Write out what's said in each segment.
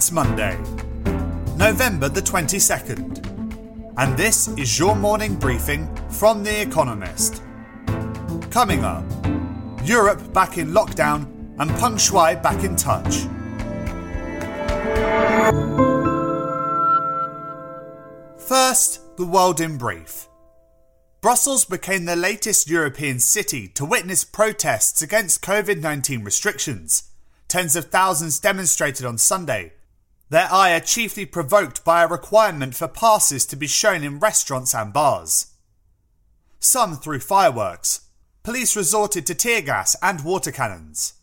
It's Monday, November the 22nd, and this is your morning briefing from The Economist. Coming up, Europe back in lockdown and Peng back in touch. First, the world in brief. Brussels became the latest European city to witness protests against COVID 19 restrictions. Tens of thousands demonstrated on Sunday, their ire chiefly provoked by a requirement for passes to be shown in restaurants and bars. Some threw fireworks. Police resorted to tear gas and water cannons.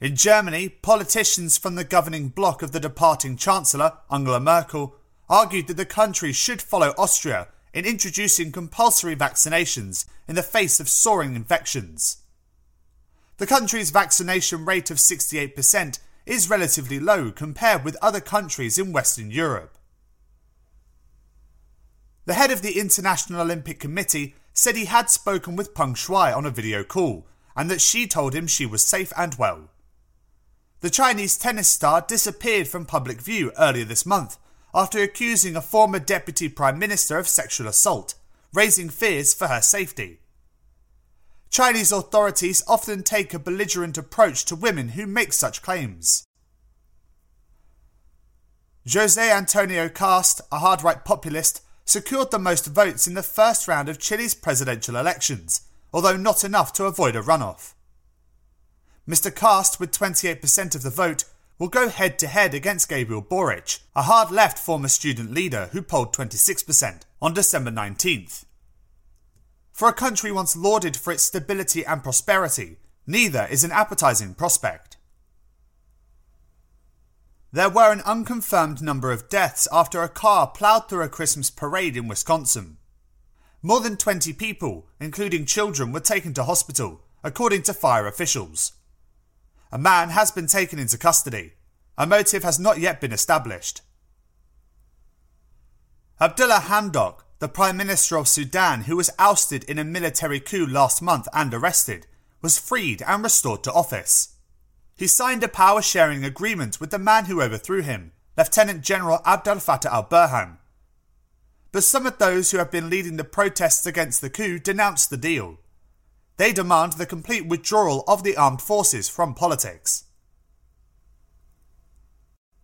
In Germany, politicians from the governing bloc of the departing Chancellor, Angela Merkel, argued that the country should follow Austria in introducing compulsory vaccinations in the face of soaring infections. The country's vaccination rate of 68% is relatively low compared with other countries in Western Europe. The head of the International Olympic Committee said he had spoken with Peng Shuai on a video call and that she told him she was safe and well. The Chinese tennis star disappeared from public view earlier this month after accusing a former deputy prime minister of sexual assault, raising fears for her safety. Chinese authorities often take a belligerent approach to women who make such claims. Jose Antonio Kast, a hard right populist, secured the most votes in the first round of Chile's presidential elections, although not enough to avoid a runoff. Mr. Kast, with 28% of the vote, will go head to head against Gabriel Boric, a hard left former student leader who polled 26%, on December 19th. For a country once lauded for its stability and prosperity, neither is an appetizing prospect. There were an unconfirmed number of deaths after a car ploughed through a Christmas parade in Wisconsin. More than 20 people, including children, were taken to hospital, according to fire officials. A man has been taken into custody. A motive has not yet been established. Abdullah Hamdok, the Prime Minister of Sudan, who was ousted in a military coup last month and arrested, was freed and restored to office. He signed a power sharing agreement with the man who overthrew him, Lieutenant General Abdel Fattah al Burhan. But some of those who have been leading the protests against the coup denounced the deal. They demand the complete withdrawal of the armed forces from politics.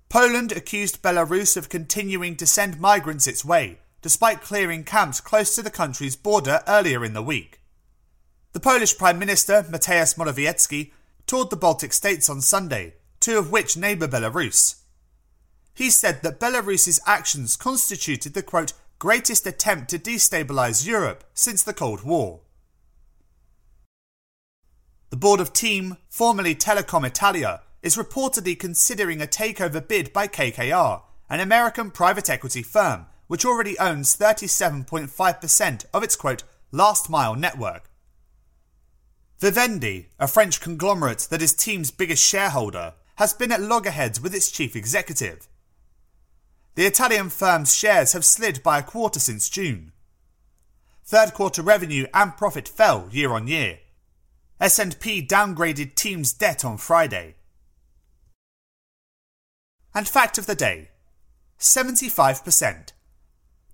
Poland accused Belarus of continuing to send migrants its way, despite clearing camps close to the country's border earlier in the week. The Polish Prime Minister, Mateusz Morawiecki, toured the Baltic states on Sunday, two of which neighbour Belarus. He said that Belarus's actions constituted the quote, greatest attempt to destabilise Europe since the Cold War. The board of TIM, formerly Telecom Italia, is reportedly considering a takeover bid by KKR, an American private equity firm which already owns 37.5% of its quote, last mile network. Vivendi, a French conglomerate that is TIM's biggest shareholder, has been at loggerheads with its chief executive. The Italian firm's shares have slid by a quarter since June. Third quarter revenue and profit fell year on year, S&P downgraded TIM's debt on Friday. And fact of the day 75%.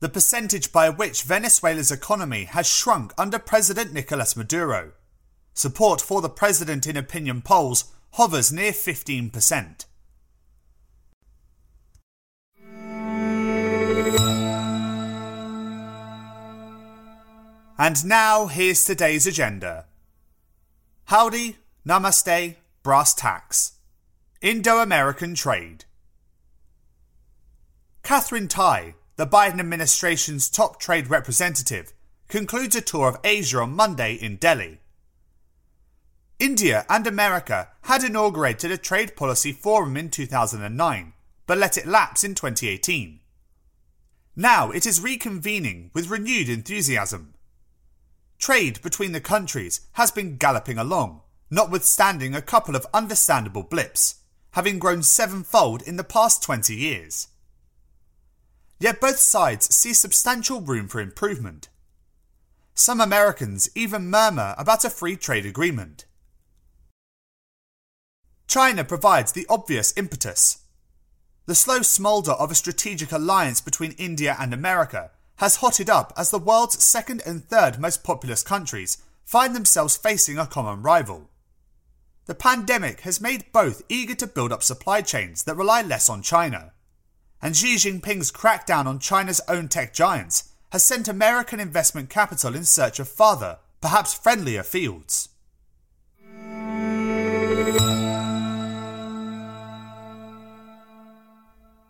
The percentage by which Venezuela's economy has shrunk under President Nicolas Maduro. Support for the president in opinion polls hovers near 15%. And now here's today's agenda. Howdy, Namaste, Brass Tacks. Indo American Trade. Katherine Tai, the Biden administration's top trade representative, concludes a tour of Asia on Monday in Delhi. India and America had inaugurated a trade policy forum in 2009, but let it lapse in 2018. Now it is reconvening with renewed enthusiasm. Trade between the countries has been galloping along, notwithstanding a couple of understandable blips, having grown sevenfold in the past 20 years. Yet both sides see substantial room for improvement. Some Americans even murmur about a free trade agreement. China provides the obvious impetus. The slow smoulder of a strategic alliance between India and America has hotted up as the world's second and third most populous countries find themselves facing a common rival. The pandemic has made both eager to build up supply chains that rely less on China. And Xi Jinping's crackdown on China's own tech giants has sent American investment capital in search of farther, perhaps friendlier fields.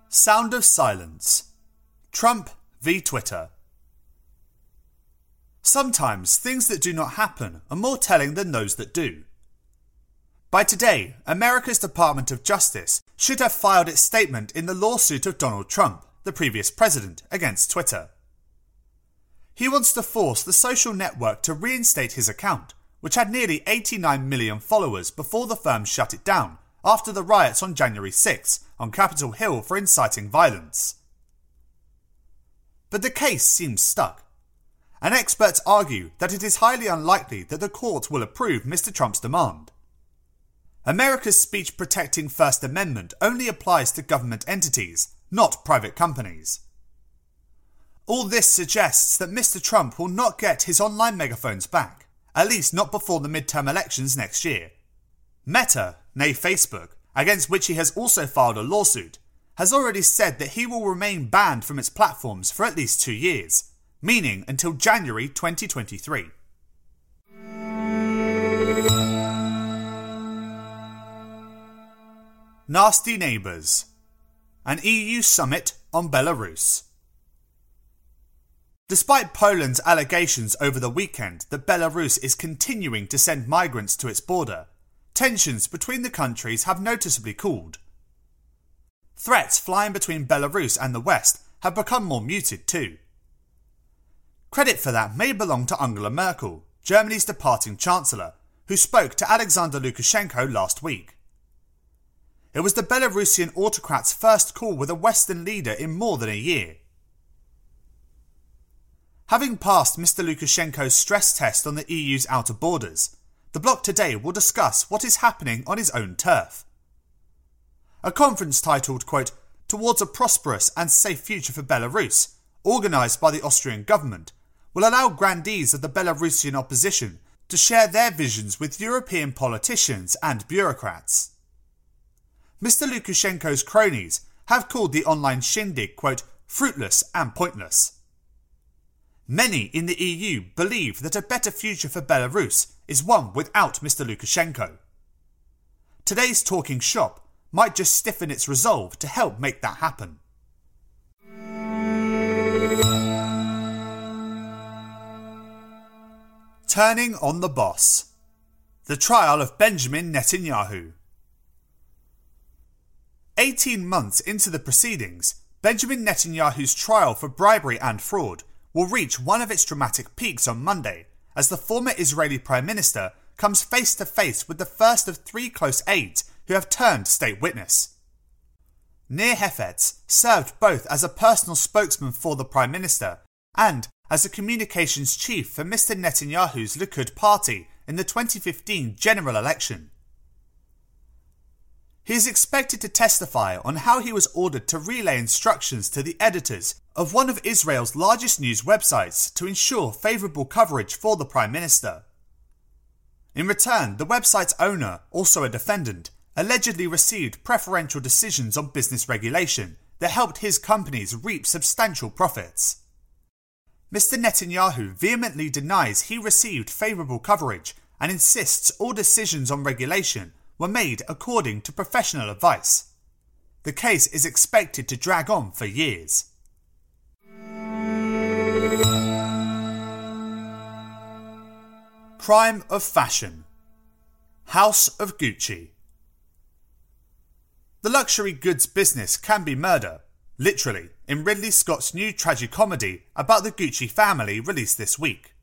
Sound of Silence Trump v Twitter. Sometimes things that do not happen are more telling than those that do. By today, America's Department of Justice should have filed its statement in the lawsuit of Donald Trump, the previous president, against Twitter. He wants to force the social network to reinstate his account, which had nearly 89 million followers before the firm shut it down after the riots on January 6 on Capitol Hill for inciting violence. But the case seems stuck, and experts argue that it is highly unlikely that the court will approve Mr. Trump's demand. America's speech protecting First Amendment only applies to government entities, not private companies. All this suggests that Mr. Trump will not get his online megaphones back, at least not before the midterm elections next year. Meta, nay Facebook, against which he has also filed a lawsuit, has already said that he will remain banned from its platforms for at least two years, meaning until January 2023. Nasty Neighbours An EU Summit on Belarus. Despite Poland's allegations over the weekend that Belarus is continuing to send migrants to its border, tensions between the countries have noticeably cooled. Threats flying between Belarus and the West have become more muted too. Credit for that may belong to Angela Merkel, Germany's departing Chancellor, who spoke to Alexander Lukashenko last week. It was the Belarusian autocrat's first call with a Western leader in more than a year. Having passed Mr. Lukashenko's stress test on the EU's outer borders, the bloc today will discuss what is happening on his own turf. A conference titled, quote, Towards a Prosperous and Safe Future for Belarus, organised by the Austrian government, will allow grandees of the Belarusian opposition to share their visions with European politicians and bureaucrats. Mr. Lukashenko's cronies have called the online shindig, quote, fruitless and pointless. Many in the EU believe that a better future for Belarus is one without Mr. Lukashenko. Today's talking shop might just stiffen its resolve to help make that happen. Turning on the boss. The trial of Benjamin Netanyahu. 18 months into the proceedings, Benjamin Netanyahu's trial for bribery and fraud will reach one of its dramatic peaks on Monday as the former Israeli Prime Minister comes face to face with the first of three close aides who have turned state witness. Nir Hefetz served both as a personal spokesman for the Prime Minister and as a communications chief for Mr. Netanyahu's Likud party in the 2015 general election. He is expected to testify on how he was ordered to relay instructions to the editors of one of Israel's largest news websites to ensure favourable coverage for the Prime Minister. In return, the website's owner, also a defendant, allegedly received preferential decisions on business regulation that helped his companies reap substantial profits. Mr. Netanyahu vehemently denies he received favourable coverage and insists all decisions on regulation were made according to professional advice. The case is expected to drag on for years. Prime of Fashion House of Gucci The luxury goods business can be murder, literally, in Ridley Scott's new tragicomedy about the Gucci family released this week.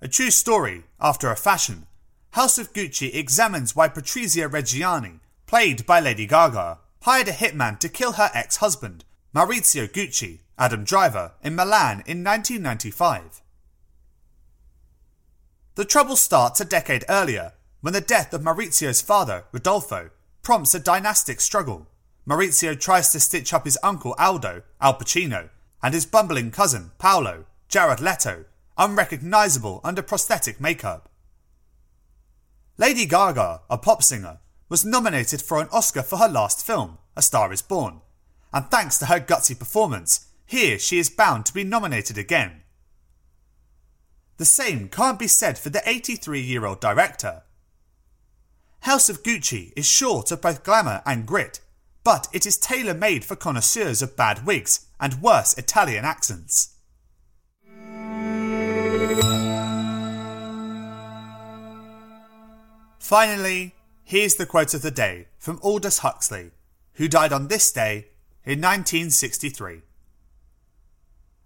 A true story, after a fashion, House of Gucci examines why Patrizia Reggiani, played by Lady Gaga, hired a hitman to kill her ex husband, Maurizio Gucci, Adam Driver, in Milan in 1995. The trouble starts a decade earlier, when the death of Maurizio's father, Rodolfo, prompts a dynastic struggle, Maurizio tries to stitch up his uncle Aldo, Al Pacino, and his bumbling cousin, Paolo, Jared Leto, unrecognisable under prosthetic makeup. Lady Gaga, a pop singer, was nominated for an Oscar for her last film, A Star is Born, and thanks to her gutsy performance, here she is bound to be nominated again. The same can't be said for the 83 year old director. House of Gucci is short of both glamour and grit, but it is tailor made for connoisseurs of bad wigs and worse Italian accents. Finally, here's the quote of the day from Aldous Huxley, who died on this day in 1963.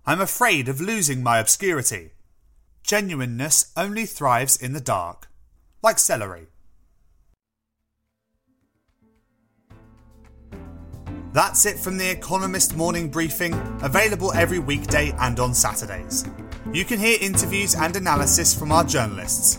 I'm afraid of losing my obscurity. Genuineness only thrives in the dark, like celery. That's it from The Economist Morning Briefing, available every weekday and on Saturdays. You can hear interviews and analysis from our journalists,